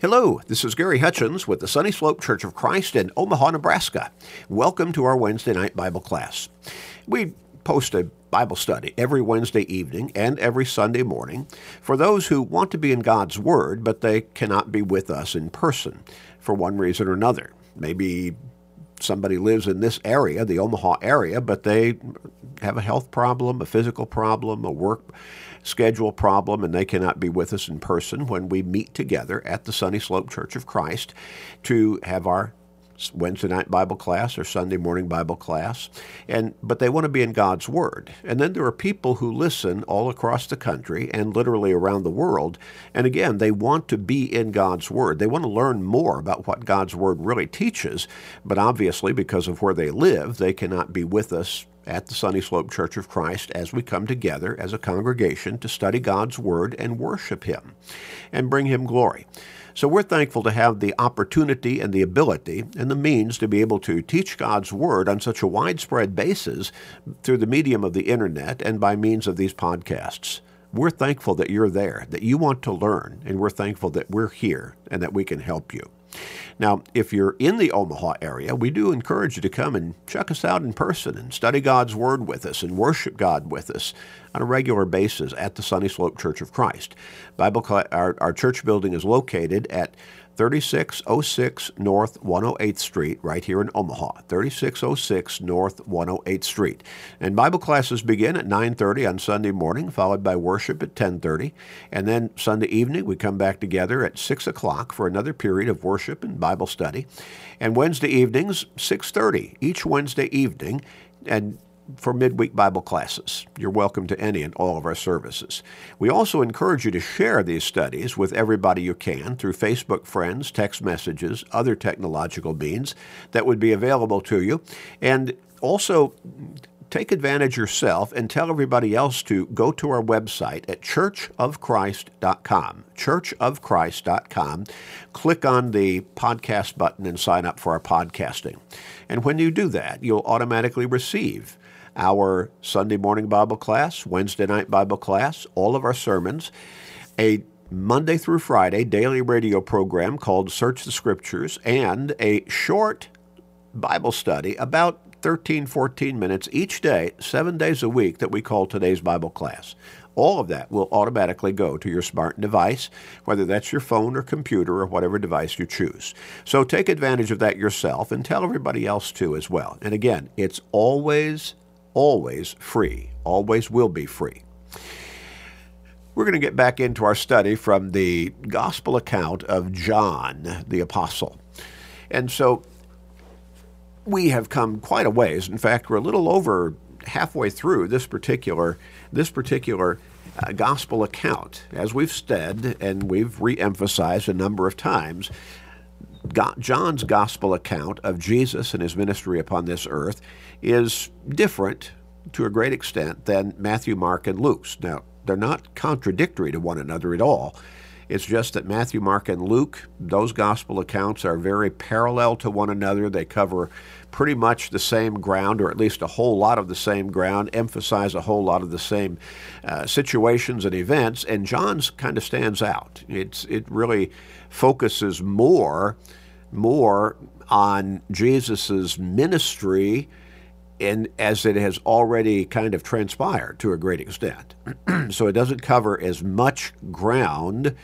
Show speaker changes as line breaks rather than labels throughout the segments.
Hello, this is Gary Hutchins with the Sunny Slope Church of Christ in Omaha, Nebraska. Welcome to our Wednesday night Bible class. We post a Bible study every Wednesday evening and every Sunday morning for those who want to be in God's Word, but they cannot be with us in person for one reason or another. Maybe somebody lives in this area, the Omaha area, but they have a health problem, a physical problem, a work schedule problem, and they cannot be with us in person when we meet together at the Sunny Slope Church of Christ to have our Wednesday night Bible class or Sunday morning Bible class, and but they want to be in God's Word. And then there are people who listen all across the country and literally around the world. And again, they want to be in God's Word. They want to learn more about what God's Word really teaches, but obviously because of where they live, they cannot be with us at the Sunny Slope Church of Christ as we come together as a congregation to study God's Word and worship Him and bring Him glory. So we're thankful to have the opportunity and the ability and the means to be able to teach God's Word on such a widespread basis through the medium of the internet and by means of these podcasts. We're thankful that you're there, that you want to learn, and we're thankful that we're here and that we can help you. Now, if you're in the Omaha area, we do encourage you to come and check us out in person and study God's Word with us and worship God with us on a regular basis at the Sunny Slope Church of Christ. Bible, our, our church building is located at 3606 North 108th Street, right here in Omaha. 3606 North 108th Street. And Bible classes begin at 9:30 on Sunday morning, followed by worship at 10:30, and then Sunday evening we come back together at 6 o'clock for another period of worship and Bible study. And Wednesday evenings 6:30 each Wednesday evening, and for midweek Bible classes. You're welcome to any and all of our services. We also encourage you to share these studies with everybody you can through Facebook friends, text messages, other technological means that would be available to you. And also, take advantage yourself and tell everybody else to go to our website at churchofchrist.com. Churchofchrist.com. Click on the podcast button and sign up for our podcasting. And when you do that, you'll automatically receive our Sunday morning Bible class, Wednesday night Bible class, all of our sermons, a Monday through Friday daily radio program called Search the Scriptures, and a short Bible study about 13, 14 minutes each day, seven days a week, that we call today's Bible class. All of that will automatically go to your smart device, whether that's your phone or computer or whatever device you choose. So take advantage of that yourself and tell everybody else too as well. And again, it's always always free, always will be free. We're going to get back into our study from the gospel account of John the Apostle. And so we have come quite a ways. In fact, we're a little over halfway through this particular this particular uh, gospel account. As we've said and we've re-emphasized a number of times, John's gospel account of Jesus and his ministry upon this earth is different to a great extent than Matthew, Mark, and Luke's. Now, they're not contradictory to one another at all. It's just that Matthew, Mark, and Luke, those gospel accounts are very parallel to one another. They cover pretty much the same ground, or at least a whole lot of the same ground, emphasize a whole lot of the same uh, situations and events, and John's kind of stands out. It's, it really focuses more, more on Jesus' ministry and as it has already kind of transpired to a great extent. so it doesn't cover as much ground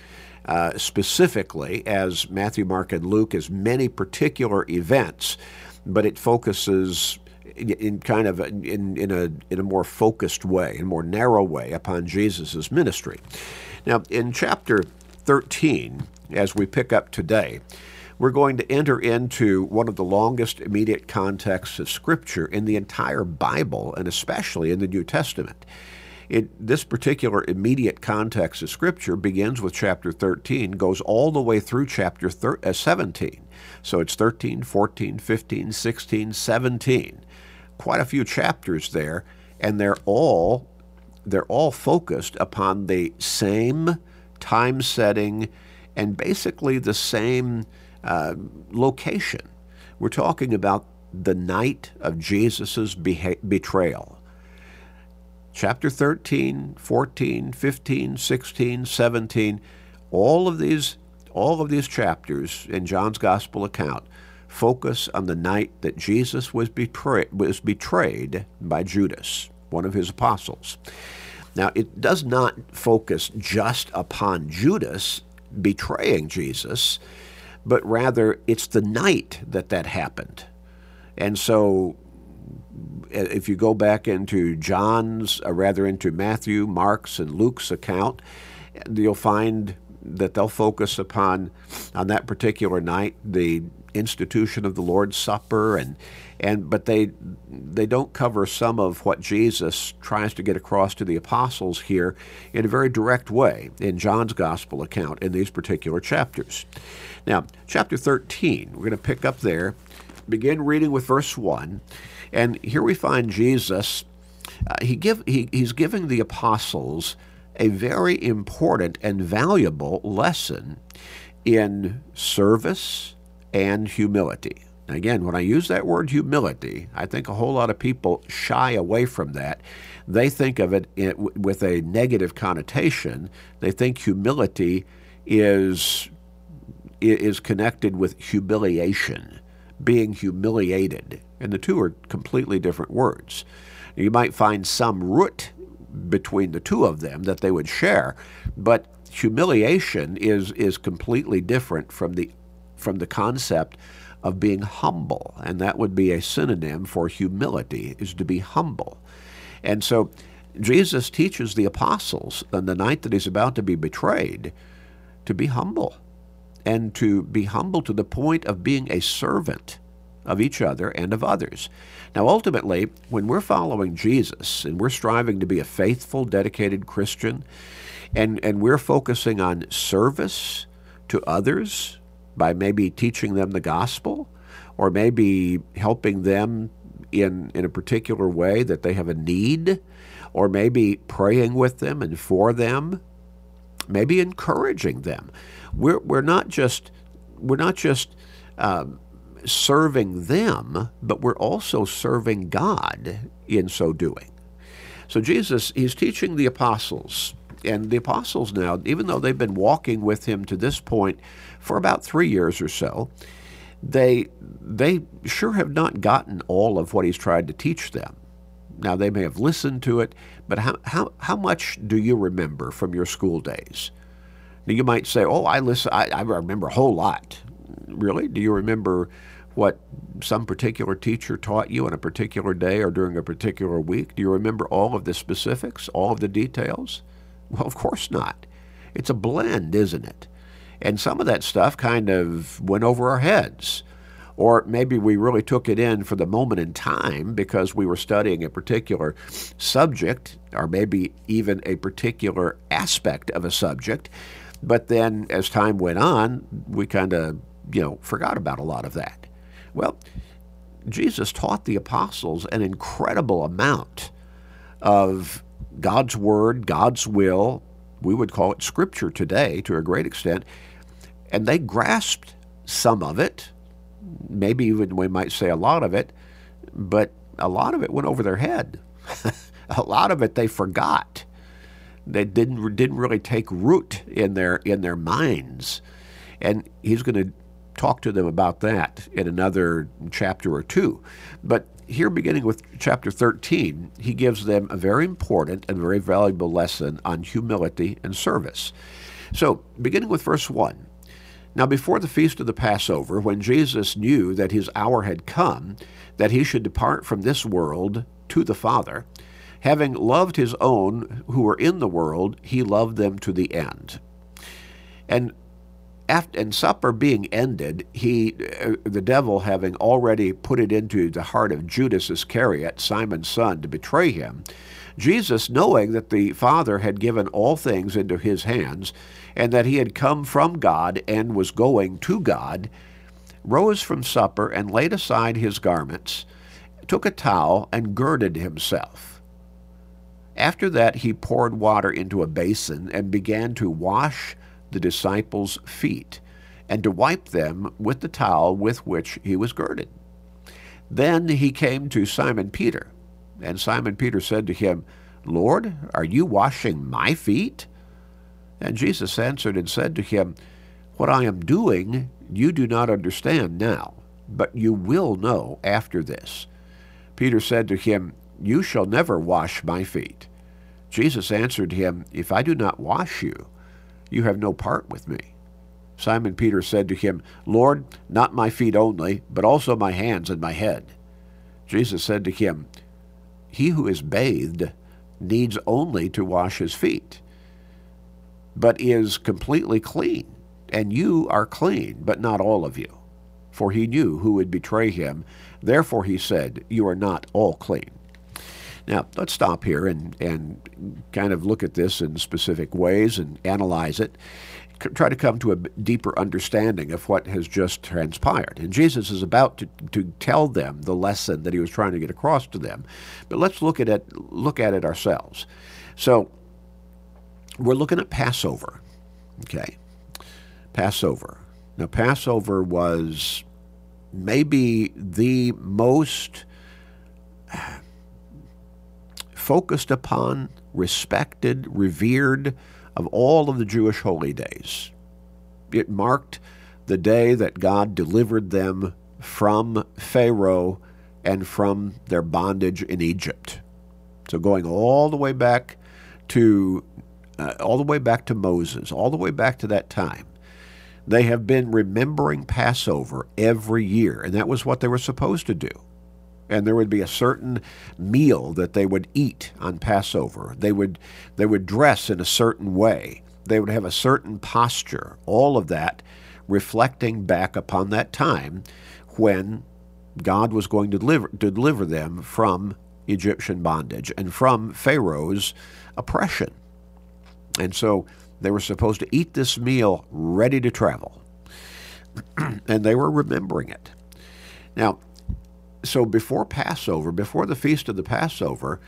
uh, specifically as Matthew, Mark, and Luke as many particular events, but it focuses in, in kind of a, in, in a in a more focused way, in a more narrow way upon Jesus' ministry. Now, in chapter 13, as we pick up today, we're going to enter into one of the longest immediate contexts of Scripture in the entire Bible, and especially in the New Testament. It, this particular immediate context of Scripture begins with chapter 13, goes all the way through chapter thir- uh, 17. So it's 13, 14, 15, 16, 17. Quite a few chapters there, and they're all they're all focused upon the same time setting and basically the same uh, location. We're talking about the night of Jesus' beha- betrayal. Chapter 13, 14, 15, 16, 17, all of these all of these chapters in John's gospel account focus on the night that Jesus was, betray- was betrayed by Judas, one of his apostles. Now, it does not focus just upon Judas betraying Jesus, but rather it's the night that that happened. And so uh, if you go back into John's, or rather into Matthew, Mark's, and Luke's account, you'll find that they'll focus upon on that particular night the institution of the Lord's Supper and and but they they don't cover some of what Jesus tries to get across to the apostles here in a very direct way in John's gospel account in these particular chapters. Now, chapter 13, we're going to pick up there, begin reading with verse 1, and here we find Jesus uh, he give he, he's giving the apostles a very important and valuable lesson in service and humility. Again, when I use that word humility, I think a whole lot of people shy away from that. They think of it with a negative connotation. They think humility is is connected with humiliation, being humiliated, and the two are completely different words. You might find some root between the two of them that they would share, but humiliation is is completely different from the from the concept of being humble, and that would be a synonym for humility is to be humble. And so Jesus teaches the apostles on the night that he's about to be betrayed to be humble and to be humble to the point of being a servant of each other and of others. Now, ultimately, when we're following Jesus and we're striving to be a faithful, dedicated Christian, and, and we're focusing on service to others by maybe teaching them the gospel or maybe helping them in, in a particular way that they have a need, or maybe praying with them and for them, maybe encouraging them. We're, we're not just we're not just um, serving them, but we're also serving God in so doing. So Jesus, he's teaching the apostles, and the apostles now, even though they've been walking with him to this point for about three years or so, they they sure have not gotten all of what he's tried to teach them. Now they may have listened to it, but how how, how much do you remember from your school days? Now you might say, "Oh, I listen. I, I remember a whole lot." Really? Do you remember what some particular teacher taught you on a particular day or during a particular week? Do you remember all of the specifics, all of the details? Well, of course not. It's a blend, isn't it? And some of that stuff kind of went over our heads. Or maybe we really took it in for the moment in time because we were studying a particular subject, or maybe even a particular aspect of a subject. But then as time went on, we kind of, you know, forgot about a lot of that. Well, Jesus taught the apostles an incredible amount of God's Word, God's will. We would call it Scripture today to a great extent. And they grasped some of it, maybe even we might say a lot of it, but a lot of it went over their head. a lot of it they forgot. They didn't didn't really take root in their in their minds. And he's going to talk to them about that in another chapter or two. But here, beginning with chapter 13, he gives them a very important and very valuable lesson on humility and service. So, beginning with verse 1 Now, before the feast of the Passover, when Jesus knew that his hour had come, that he should depart from this world to the Father, having loved his own who were in the world, he loved them to the end. And after, and supper being ended, he, uh, the devil having already put it into the heart of Judas Iscariot, Simon's son, to betray him, Jesus, knowing that the Father had given all things into his hands, and that he had come from God and was going to God, rose from supper and laid aside his garments, took a towel and girded himself. After that, he poured water into a basin and began to wash the disciples' feet and to wipe them with the towel with which he was girded. Then he came to Simon Peter, and Simon Peter said to him, Lord, are you washing my feet? And Jesus answered and said to him, What I am doing, you do not understand now, but you will know after this. Peter said to him, You shall never wash my feet. Jesus answered him, If I do not wash you, you have no part with me. Simon Peter said to him, Lord, not my feet only, but also my hands and my head. Jesus said to him, He who is bathed needs only to wash his feet, but is completely clean. And you are clean, but not all of you. For he knew who would betray him. Therefore he said, You are not all clean. Now, let's stop here and, and kind of look at this in specific ways and analyze it try to come to a deeper understanding of what has just transpired. And Jesus is about to, to tell them the lesson that he was trying to get across to them. But let's look at it, look at it ourselves. So we're looking at Passover. Okay. Passover. Now, Passover was maybe the most focused upon, respected, revered of all of the Jewish holy days. It marked the day that God delivered them from Pharaoh and from their bondage in Egypt. So going all the way back to uh, all the way back to Moses, all the way back to that time. They have been remembering Passover every year, and that was what they were supposed to do and there would be a certain meal that they would eat on Passover. They would they would dress in a certain way. They would have a certain posture. All of that reflecting back upon that time when God was going to deliver, to deliver them from Egyptian bondage and from Pharaoh's oppression. And so they were supposed to eat this meal ready to travel. and they were remembering it. Now, so before Passover, before the feast of the Passover,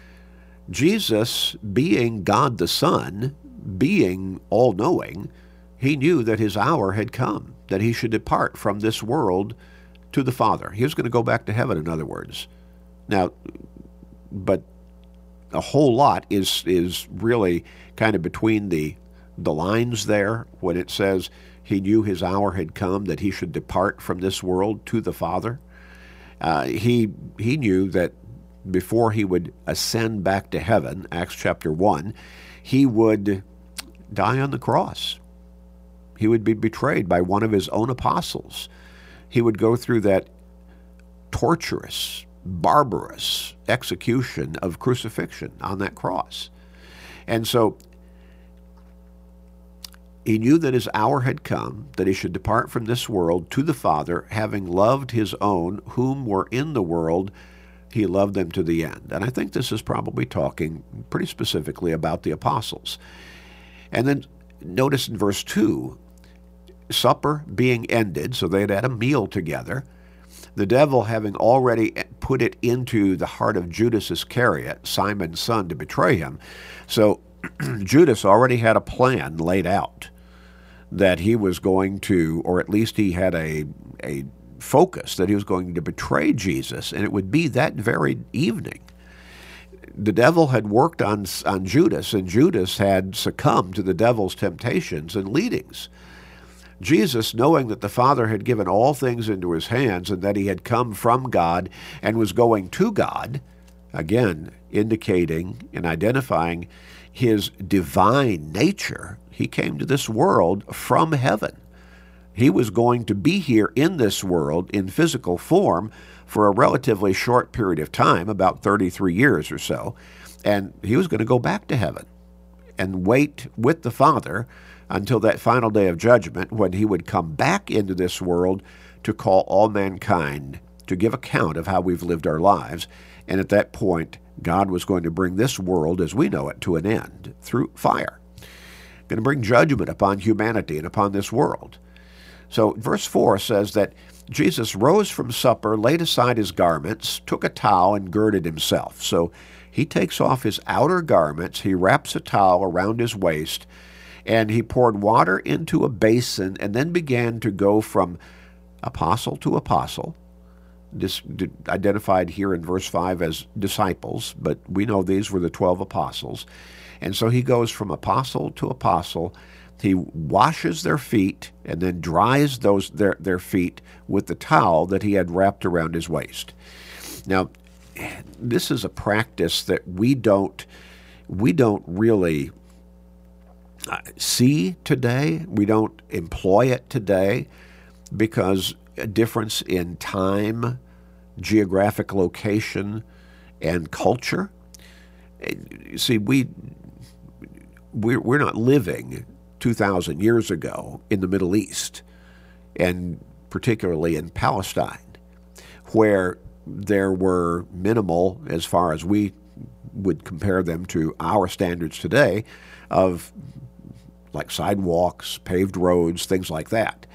Jesus, being God the Son, being all knowing, he knew that his hour had come, that he should depart from this world to the Father. He was going to go back to heaven, in other words. Now, but a whole lot is is really kind of between the the lines there when it says he knew his hour had come that he should depart from this world to the Father. Uh, he he knew that before he would ascend back to heaven, Acts chapter one, he would die on the cross. He would be betrayed by one of his own apostles. He would go through that torturous, barbarous execution of crucifixion on that cross. And so he knew that his hour had come, that he should depart from this world to the Father, having loved his own whom were in the world, he loved them to the end. And I think this is probably talking pretty specifically about the apostles. And then notice in verse 2 supper being ended, so they had had a meal together. The devil having already put it into the heart of Judas Iscariot, Simon's son, to betray him. So Judas already had a plan laid out that he was going to, or at least he had a, a focus that he was going to betray Jesus, and it would be that very evening. The devil had worked on, on Judas, and Judas had succumbed to the devil's temptations and leadings. Jesus, knowing that the Father had given all things into his hands and that he had come from God and was going to God, again, indicating and identifying his divine nature, he came to this world from heaven. He was going to be here in this world in physical form for a relatively short period of time, about 33 years or so, and he was going to go back to heaven and wait with the Father until that final day of judgment when he would come back into this world to call all mankind to give account of how we've lived our lives. And at that point, God was going to bring this world as we know it to an end through fire going to bring judgment upon humanity and upon this world. So, verse 4 says that Jesus rose from supper, laid aside his garments, took a towel, and girded himself. So, he takes off his outer garments, he wraps a towel around his waist, and he poured water into a basin and then began to go from apostle to apostle. This identified here in verse 5 as disciples, but we know these were the 12 apostles. And so he goes from apostle to apostle, he washes their feet and then dries those their, their feet with the towel that he had wrapped around his waist. Now, this is a practice that we don't we don't really uh, see today. We don't employ it today because a difference in time, geographic location, and culture. See, we we're, we're not living 2,000 years ago in the Middle East, and particularly in Palestine, where there were minimal, as far as we would compare them to our standards today, of like sidewalks, paved roads, things like that.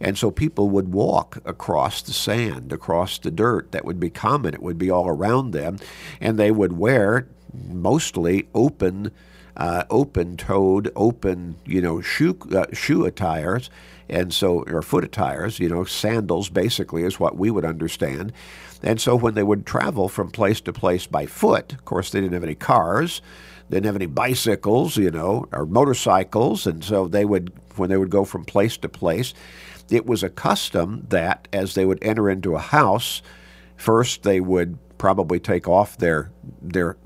And so people would walk across the sand, across the dirt that would be common. It would be all around them. And they would wear mostly open, uh, open-toed, open, you know, shoe uh, shoe attires, and so or foot attires. You know, sandals basically is what we would understand. And so when they would travel from place to place by foot, of course, they didn't have any cars, they didn't have any bicycles, you know, or motorcycles, and so they would when they would go from place to place, it was a custom that as they would enter into a house, first they would probably take off their their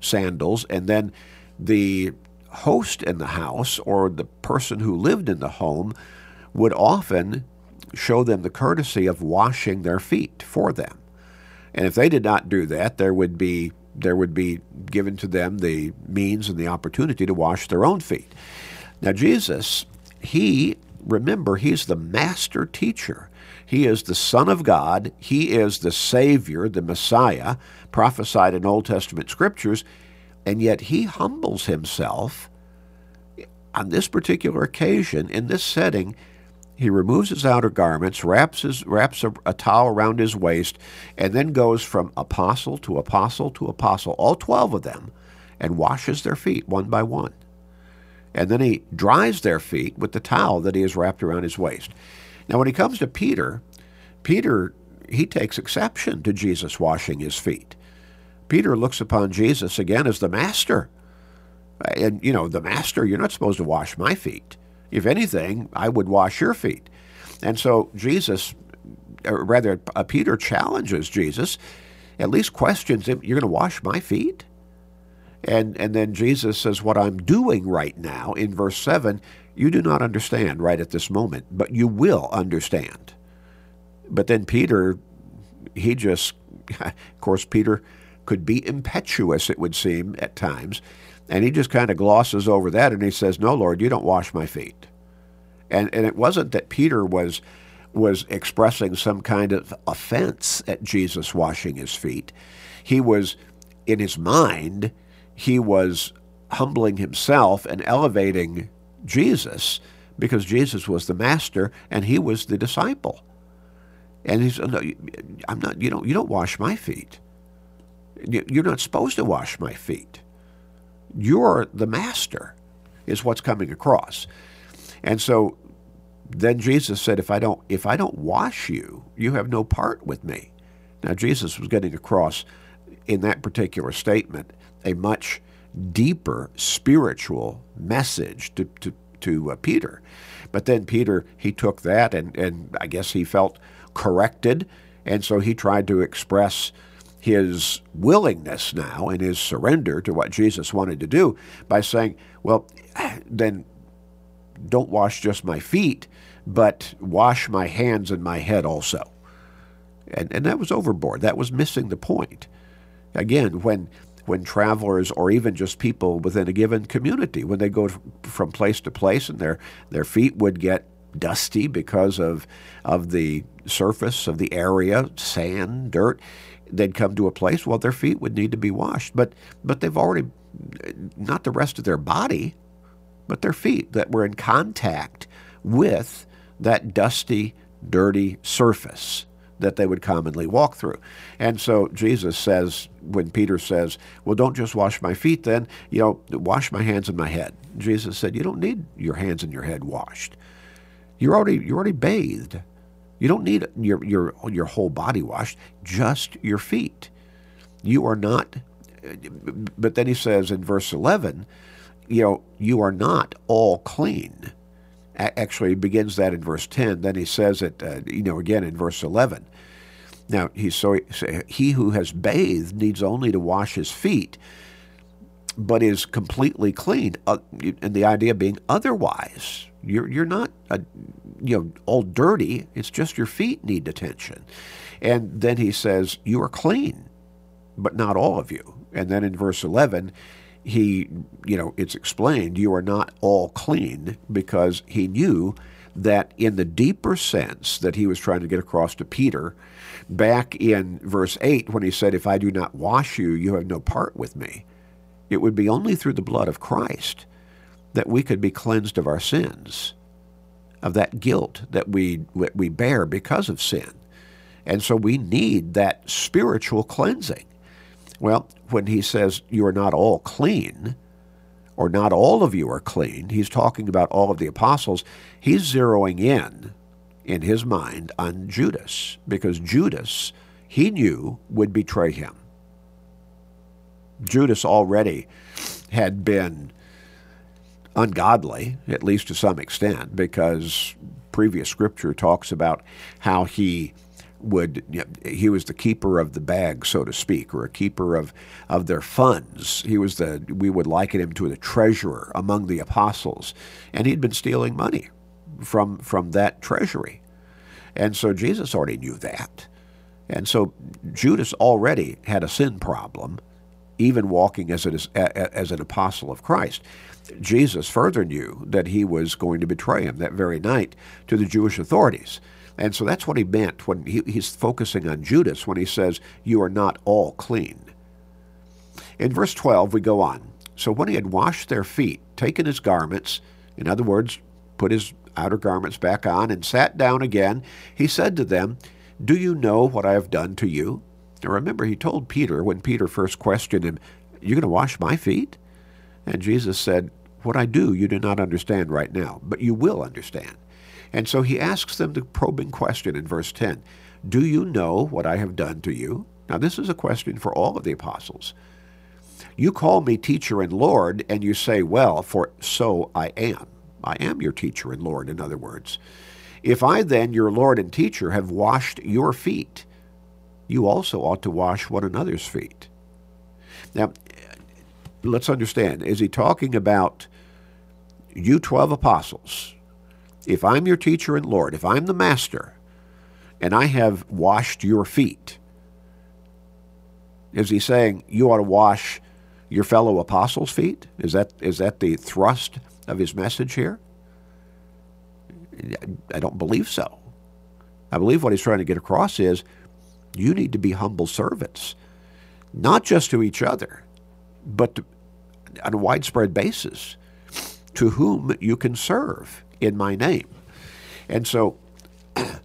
sandals, and then the host in the house or the person who lived in the home would often show them the courtesy of washing their feet for them. And if they did not do that, there would be there would be given to them the means and the opportunity to wash their own feet. Now Jesus, he remember he's the master teacher. He is the Son of God. He is the Savior, the Messiah, prophesied in Old Testament scriptures, and yet he humbles himself on this particular occasion, in this setting. He removes his outer garments, wraps, his, wraps a, a towel around his waist, and then goes from apostle to apostle to apostle, all 12 of them, and washes their feet one by one. And then he dries their feet with the towel that he has wrapped around his waist. Now, when he comes to Peter, Peter, he takes exception to Jesus washing his feet. Peter looks upon Jesus again as the master. And, you know, the master, you're not supposed to wash my feet. If anything, I would wash your feet. And so Jesus, or rather, uh, Peter challenges Jesus, at least questions him, You're going to wash my feet? And, and then Jesus says, What I'm doing right now in verse 7, you do not understand right at this moment, but you will understand. But then Peter, he just, of course, Peter could be impetuous, it would seem, at times. And he just kind of glosses over that and he says, No, Lord, you don't wash my feet. And, and it wasn't that Peter was, was expressing some kind of offense at Jesus washing his feet. He was, in his mind, he was humbling himself and elevating Jesus because Jesus was the master and he was the disciple. And he said, no, I'm not, you don't, you don't wash my feet. You're not supposed to wash my feet. You're the master, is what's coming across. And so then Jesus said, if I don't, if I don't wash you, you have no part with me. Now Jesus was getting across in that particular statement a much deeper spiritual message to, to, to uh, Peter. But then Peter, he took that and, and I guess he felt corrected. And so he tried to express his willingness now and his surrender to what Jesus wanted to do by saying, well, then don't wash just my feet, but wash my hands and my head also. And, and that was overboard. That was missing the point. Again, when when travelers or even just people within a given community, when they go from place to place and their, their feet would get dusty because of, of the surface of the area, sand, dirt, they'd come to a place, well, their feet would need to be washed. But, but they've already, not the rest of their body, but their feet that were in contact with that dusty, dirty surface that they would commonly walk through. And so Jesus says, when Peter says, Well, don't just wash my feet then, you know, wash my hands and my head. Jesus said, You don't need your hands and your head washed. You're already you're already bathed. You don't need your your your whole body washed, just your feet. You are not but then he says in verse 11, you know, you are not all clean. Actually, begins that in verse 10. Then he says it, uh, you know, again in verse 11. Now, he, so he who has bathed needs only to wash his feet, but is completely clean. Uh, and the idea being otherwise, you're you're not uh, you know all dirty. It's just your feet need attention. And then he says, "You are clean, but not all of you." And then in verse 11, he, you know, it's explained, you are not all clean because he knew that in the deeper sense that he was trying to get across to Peter, back in verse 8, when he said, If I do not wash you, you have no part with me, it would be only through the blood of Christ that we could be cleansed of our sins, of that guilt that we, we bear because of sin. And so we need that spiritual cleansing. Well, when he says you are not all clean, or not all of you are clean, he's talking about all of the apostles. He's zeroing in, in his mind, on Judas, because Judas, he knew, would betray him. Judas already had been ungodly, at least to some extent, because previous scripture talks about how he would you know, he was the keeper of the bag, so to speak, or a keeper of of their funds. He was the we would liken him to the treasurer among the apostles, and he'd been stealing money from from that treasury, and so Jesus already knew that, and so Judas already had a sin problem, even walking as an as an apostle of Christ. Jesus further knew that he was going to betray him that very night to the Jewish authorities. And so that's what he meant when he, he's focusing on Judas when he says, You are not all clean. In verse 12, we go on. So when he had washed their feet, taken his garments, in other words, put his outer garments back on, and sat down again, he said to them, Do you know what I have done to you? Now remember, he told Peter when Peter first questioned him, You're going to wash my feet? And Jesus said, What I do, you do not understand right now, but you will understand. And so he asks them the probing question in verse 10 Do you know what I have done to you? Now, this is a question for all of the apostles. You call me teacher and Lord, and you say, Well, for so I am. I am your teacher and Lord, in other words. If I then, your Lord and teacher, have washed your feet, you also ought to wash one another's feet. Now, let's understand is he talking about you 12 apostles? If I'm your teacher and Lord, if I'm the master, and I have washed your feet, is he saying you ought to wash your fellow apostles' feet? Is that is that the thrust of his message here? I don't believe so. I believe what he's trying to get across is you need to be humble servants, not just to each other, but to, on a widespread basis to whom you can serve in my name. And so,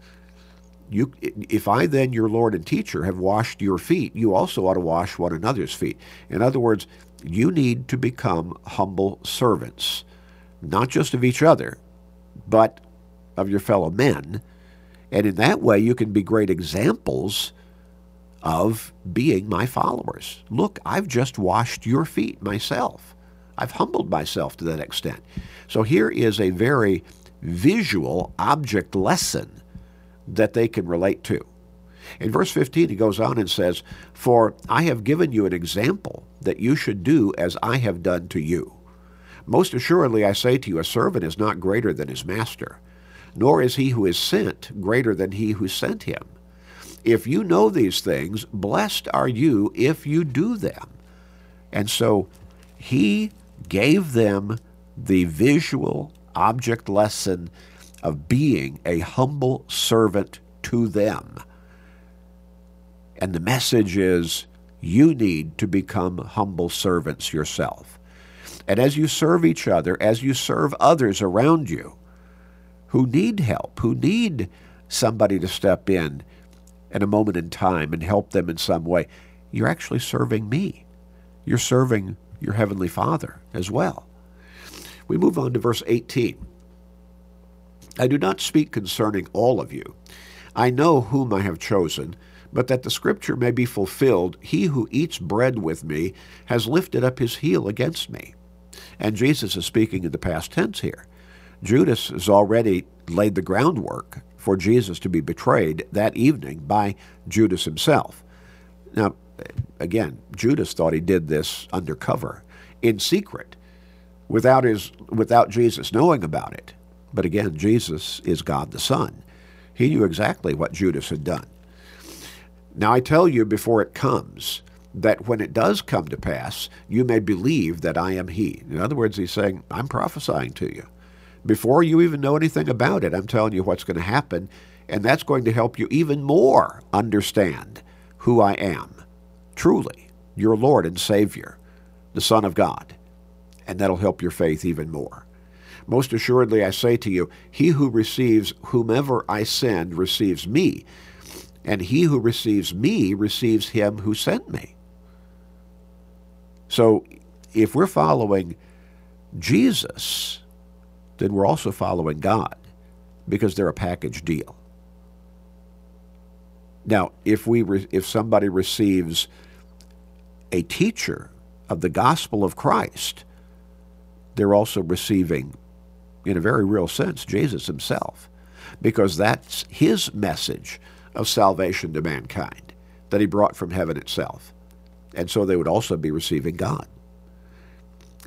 you, if I then, your Lord and teacher, have washed your feet, you also ought to wash one another's feet. In other words, you need to become humble servants, not just of each other, but of your fellow men. And in that way, you can be great examples of being my followers. Look, I've just washed your feet myself. I've humbled myself to that extent. So here is a very visual object lesson that they can relate to. In verse 15, he goes on and says, For I have given you an example that you should do as I have done to you. Most assuredly, I say to you, a servant is not greater than his master, nor is he who is sent greater than he who sent him. If you know these things, blessed are you if you do them. And so he gave them the visual object lesson of being a humble servant to them. And the message is you need to become humble servants yourself. And as you serve each other, as you serve others around you who need help, who need somebody to step in at a moment in time and help them in some way, you're actually serving me. You're serving your Heavenly Father as well. We move on to verse 18. I do not speak concerning all of you. I know whom I have chosen, but that the scripture may be fulfilled, he who eats bread with me has lifted up his heel against me. And Jesus is speaking in the past tense here. Judas has already laid the groundwork for Jesus to be betrayed that evening by Judas himself. Now, again, Judas thought he did this undercover, in secret, without his without Jesus knowing about it. But again, Jesus is God the Son. He knew exactly what Judas had done. Now I tell you before it comes that when it does come to pass, you may believe that I am he. In other words, he's saying, I'm prophesying to you. Before you even know anything about it, I'm telling you what's going to happen, and that's going to help you even more understand who I am, truly, your Lord and Savior, the Son of God. And that'll help your faith even more. Most assuredly, I say to you, he who receives whomever I send receives me, and he who receives me receives him who sent me. So if we're following Jesus, then we're also following God because they're a package deal. Now, if we re- if somebody receives a teacher of the gospel of Christ, they're also receiving, in a very real sense, Jesus himself, because that's his message of salvation to mankind that he brought from heaven itself. And so they would also be receiving God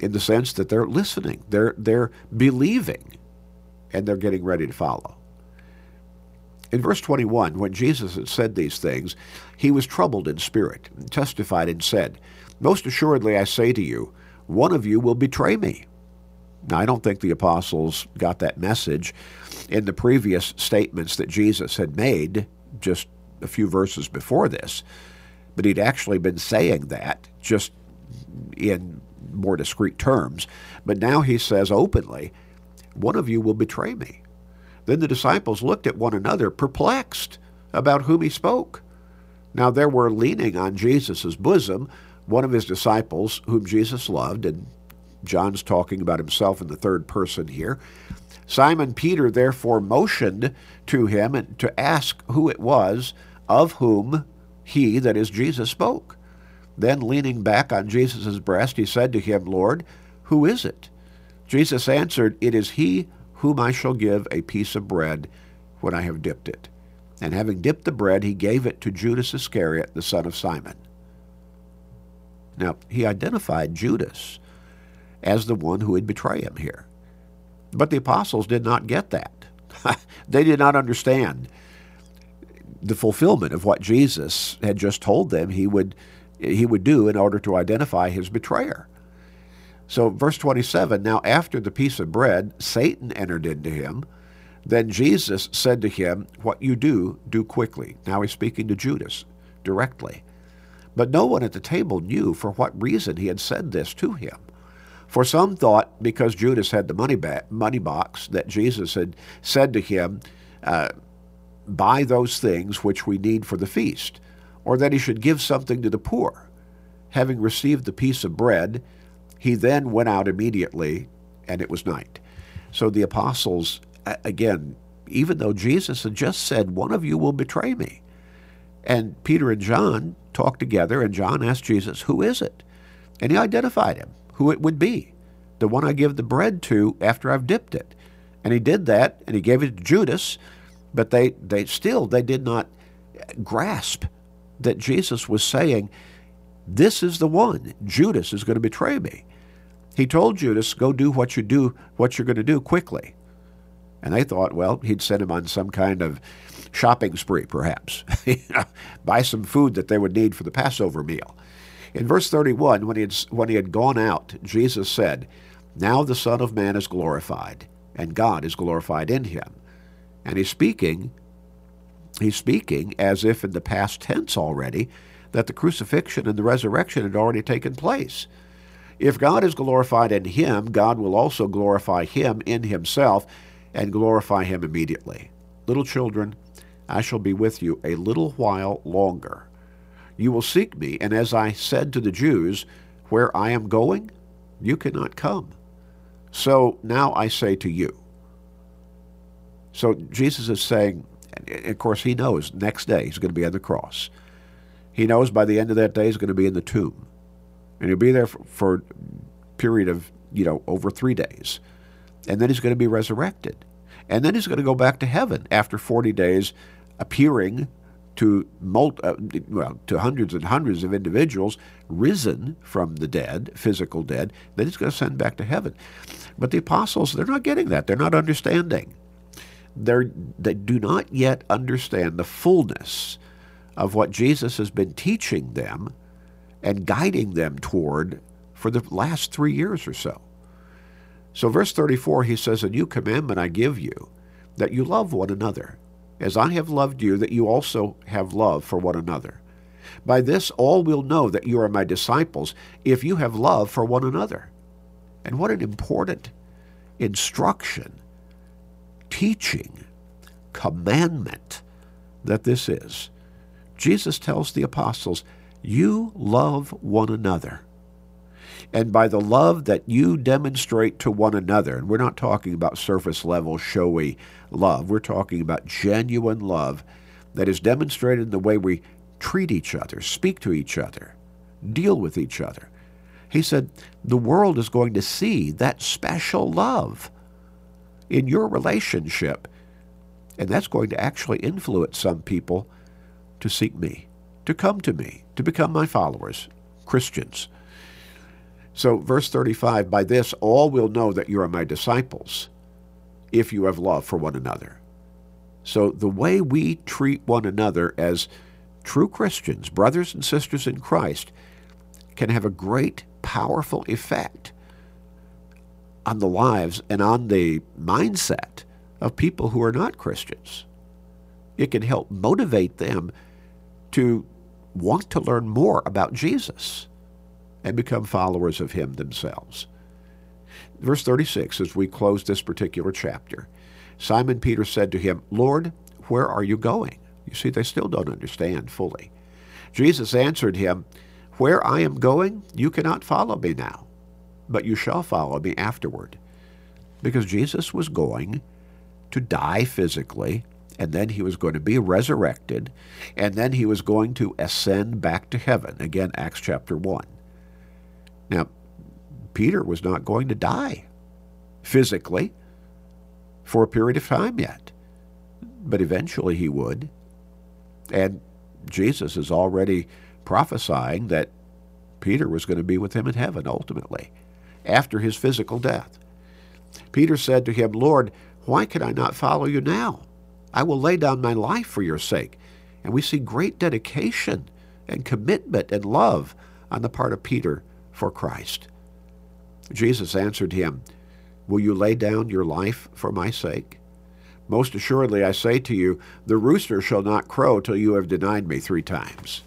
in the sense that they're listening, they're, they're believing, and they're getting ready to follow. In verse 21, when Jesus had said these things, he was troubled in spirit, and testified and said, Most assuredly I say to you, one of you will betray me. Now, I don't think the apostles got that message in the previous statements that Jesus had made just a few verses before this, but he'd actually been saying that just in more discreet terms. But now he says openly, One of you will betray me. Then the disciples looked at one another, perplexed about whom he spoke. Now there were leaning on Jesus' bosom one of his disciples whom Jesus loved, and John's talking about himself in the third person here. Simon Peter therefore motioned to him to ask who it was of whom he, that is Jesus, spoke. Then, leaning back on Jesus' breast, he said to him, Lord, who is it? Jesus answered, It is he whom I shall give a piece of bread when I have dipped it. And having dipped the bread, he gave it to Judas Iscariot, the son of Simon. Now, he identified Judas as the one who would betray him here. But the apostles did not get that. they did not understand the fulfillment of what Jesus had just told them he would he would do in order to identify his betrayer. So, verse 27 Now, after the piece of bread, Satan entered into him. Then Jesus said to him, What you do, do quickly. Now he's speaking to Judas directly. But no one at the table knew for what reason he had said this to him. For some thought because Judas had the money, ba- money box that Jesus had said to him, uh, Buy those things which we need for the feast or that he should give something to the poor. Having received the piece of bread, he then went out immediately, and it was night. So the apostles, again, even though Jesus had just said, One of you will betray me. And Peter and John talked together, and John asked Jesus, Who is it? And he identified him, who it would be, the one I give the bread to after I've dipped it. And he did that, and he gave it to Judas, but they, they still they did not grasp that Jesus was saying, This is the one. Judas is going to betray me. He told Judas, Go do what you do, what you're going to do quickly. And they thought, well, he'd send him on some kind of shopping spree, perhaps, buy some food that they would need for the Passover meal. In verse 31, when he, had, when he had gone out, Jesus said, Now the Son of Man is glorified, and God is glorified in him. And he's speaking He's speaking as if in the past tense already that the crucifixion and the resurrection had already taken place. If God is glorified in him, God will also glorify him in himself and glorify him immediately. Little children, I shall be with you a little while longer. You will seek me, and as I said to the Jews, Where I am going, you cannot come. So now I say to you. So Jesus is saying, of course, he knows next day he's going to be on the cross. He knows by the end of that day he's going to be in the tomb. And he'll be there for, for a period of you know, over three days. And then he's going to be resurrected. And then he's going to go back to heaven after 40 days, appearing to multi, uh, well to hundreds and hundreds of individuals risen from the dead, physical dead. Then he's going to send back to heaven. But the apostles, they're not getting that. They're not understanding. They're, they do not yet understand the fullness of what Jesus has been teaching them and guiding them toward for the last three years or so. So, verse 34, he says, A new commandment I give you, that you love one another as I have loved you, that you also have love for one another. By this all will know that you are my disciples, if you have love for one another. And what an important instruction, teaching, commandment that this is. Jesus tells the apostles, You love one another and by the love that you demonstrate to one another. And we're not talking about surface level, showy love. We're talking about genuine love that is demonstrated in the way we treat each other, speak to each other, deal with each other. He said, the world is going to see that special love in your relationship, and that's going to actually influence some people to seek me, to come to me, to become my followers, Christians. So, verse 35 By this all will know that you are my disciples, if you have love for one another. So, the way we treat one another as true Christians, brothers and sisters in Christ, can have a great, powerful effect on the lives and on the mindset of people who are not Christians. It can help motivate them to want to learn more about Jesus and become followers of him themselves. Verse 36, as we close this particular chapter, Simon Peter said to him, Lord, where are you going? You see, they still don't understand fully. Jesus answered him, Where I am going, you cannot follow me now, but you shall follow me afterward. Because Jesus was going to die physically, and then he was going to be resurrected, and then he was going to ascend back to heaven. Again, Acts chapter 1. Now, Peter was not going to die physically for a period of time yet, but eventually he would. And Jesus is already prophesying that Peter was going to be with him in heaven ultimately after his physical death. Peter said to him, Lord, why can I not follow you now? I will lay down my life for your sake. And we see great dedication and commitment and love on the part of Peter for Christ. Jesus answered him, Will you lay down your life for my sake? Most assuredly, I say to you, the rooster shall not crow till you have denied me three times.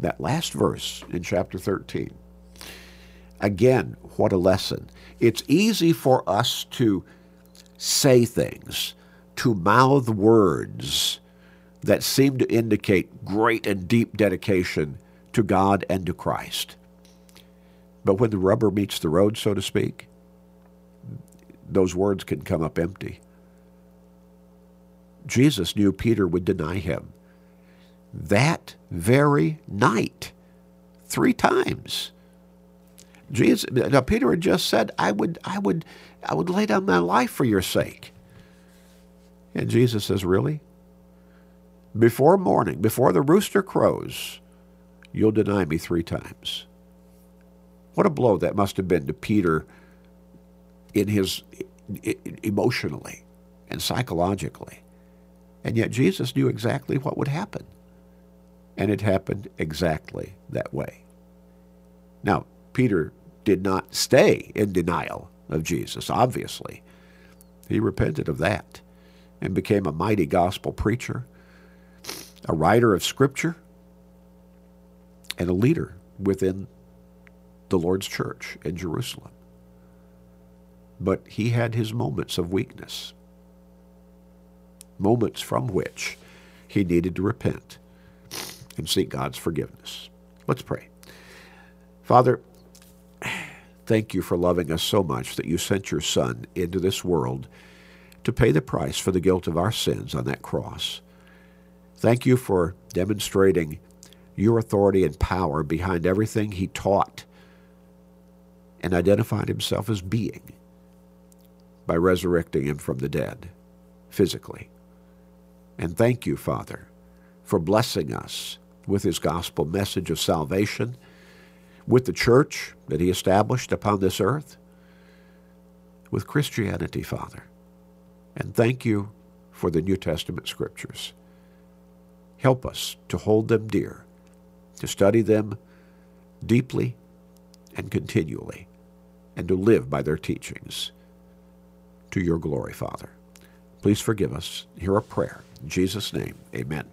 That last verse in chapter 13. Again, what a lesson. It's easy for us to say things, to mouth words that seem to indicate great and deep dedication to God and to Christ. But when the rubber meets the road, so to speak, those words can come up empty. Jesus knew Peter would deny him that very night, three times. Jesus, now Peter had just said, "I would, I would, I would lay down my life for your sake." And Jesus says, "Really? Before morning, before the rooster crows, you'll deny me three times." What a blow that must have been to Peter in his emotionally and psychologically. And yet Jesus knew exactly what would happen. And it happened exactly that way. Now, Peter did not stay in denial of Jesus, obviously. He repented of that and became a mighty gospel preacher, a writer of Scripture, and a leader within the Lord's church in Jerusalem. But he had his moments of weakness, moments from which he needed to repent and seek God's forgiveness. Let's pray. Father, thank you for loving us so much that you sent your Son into this world to pay the price for the guilt of our sins on that cross. Thank you for demonstrating your authority and power behind everything he taught and identified himself as being by resurrecting him from the dead physically. And thank you, Father, for blessing us with his gospel message of salvation, with the church that he established upon this earth, with Christianity, Father. And thank you for the New Testament scriptures. Help us to hold them dear, to study them deeply and continually, and to live by their teachings. To your glory, Father. Please forgive us. Hear a prayer. In Jesus' name, amen.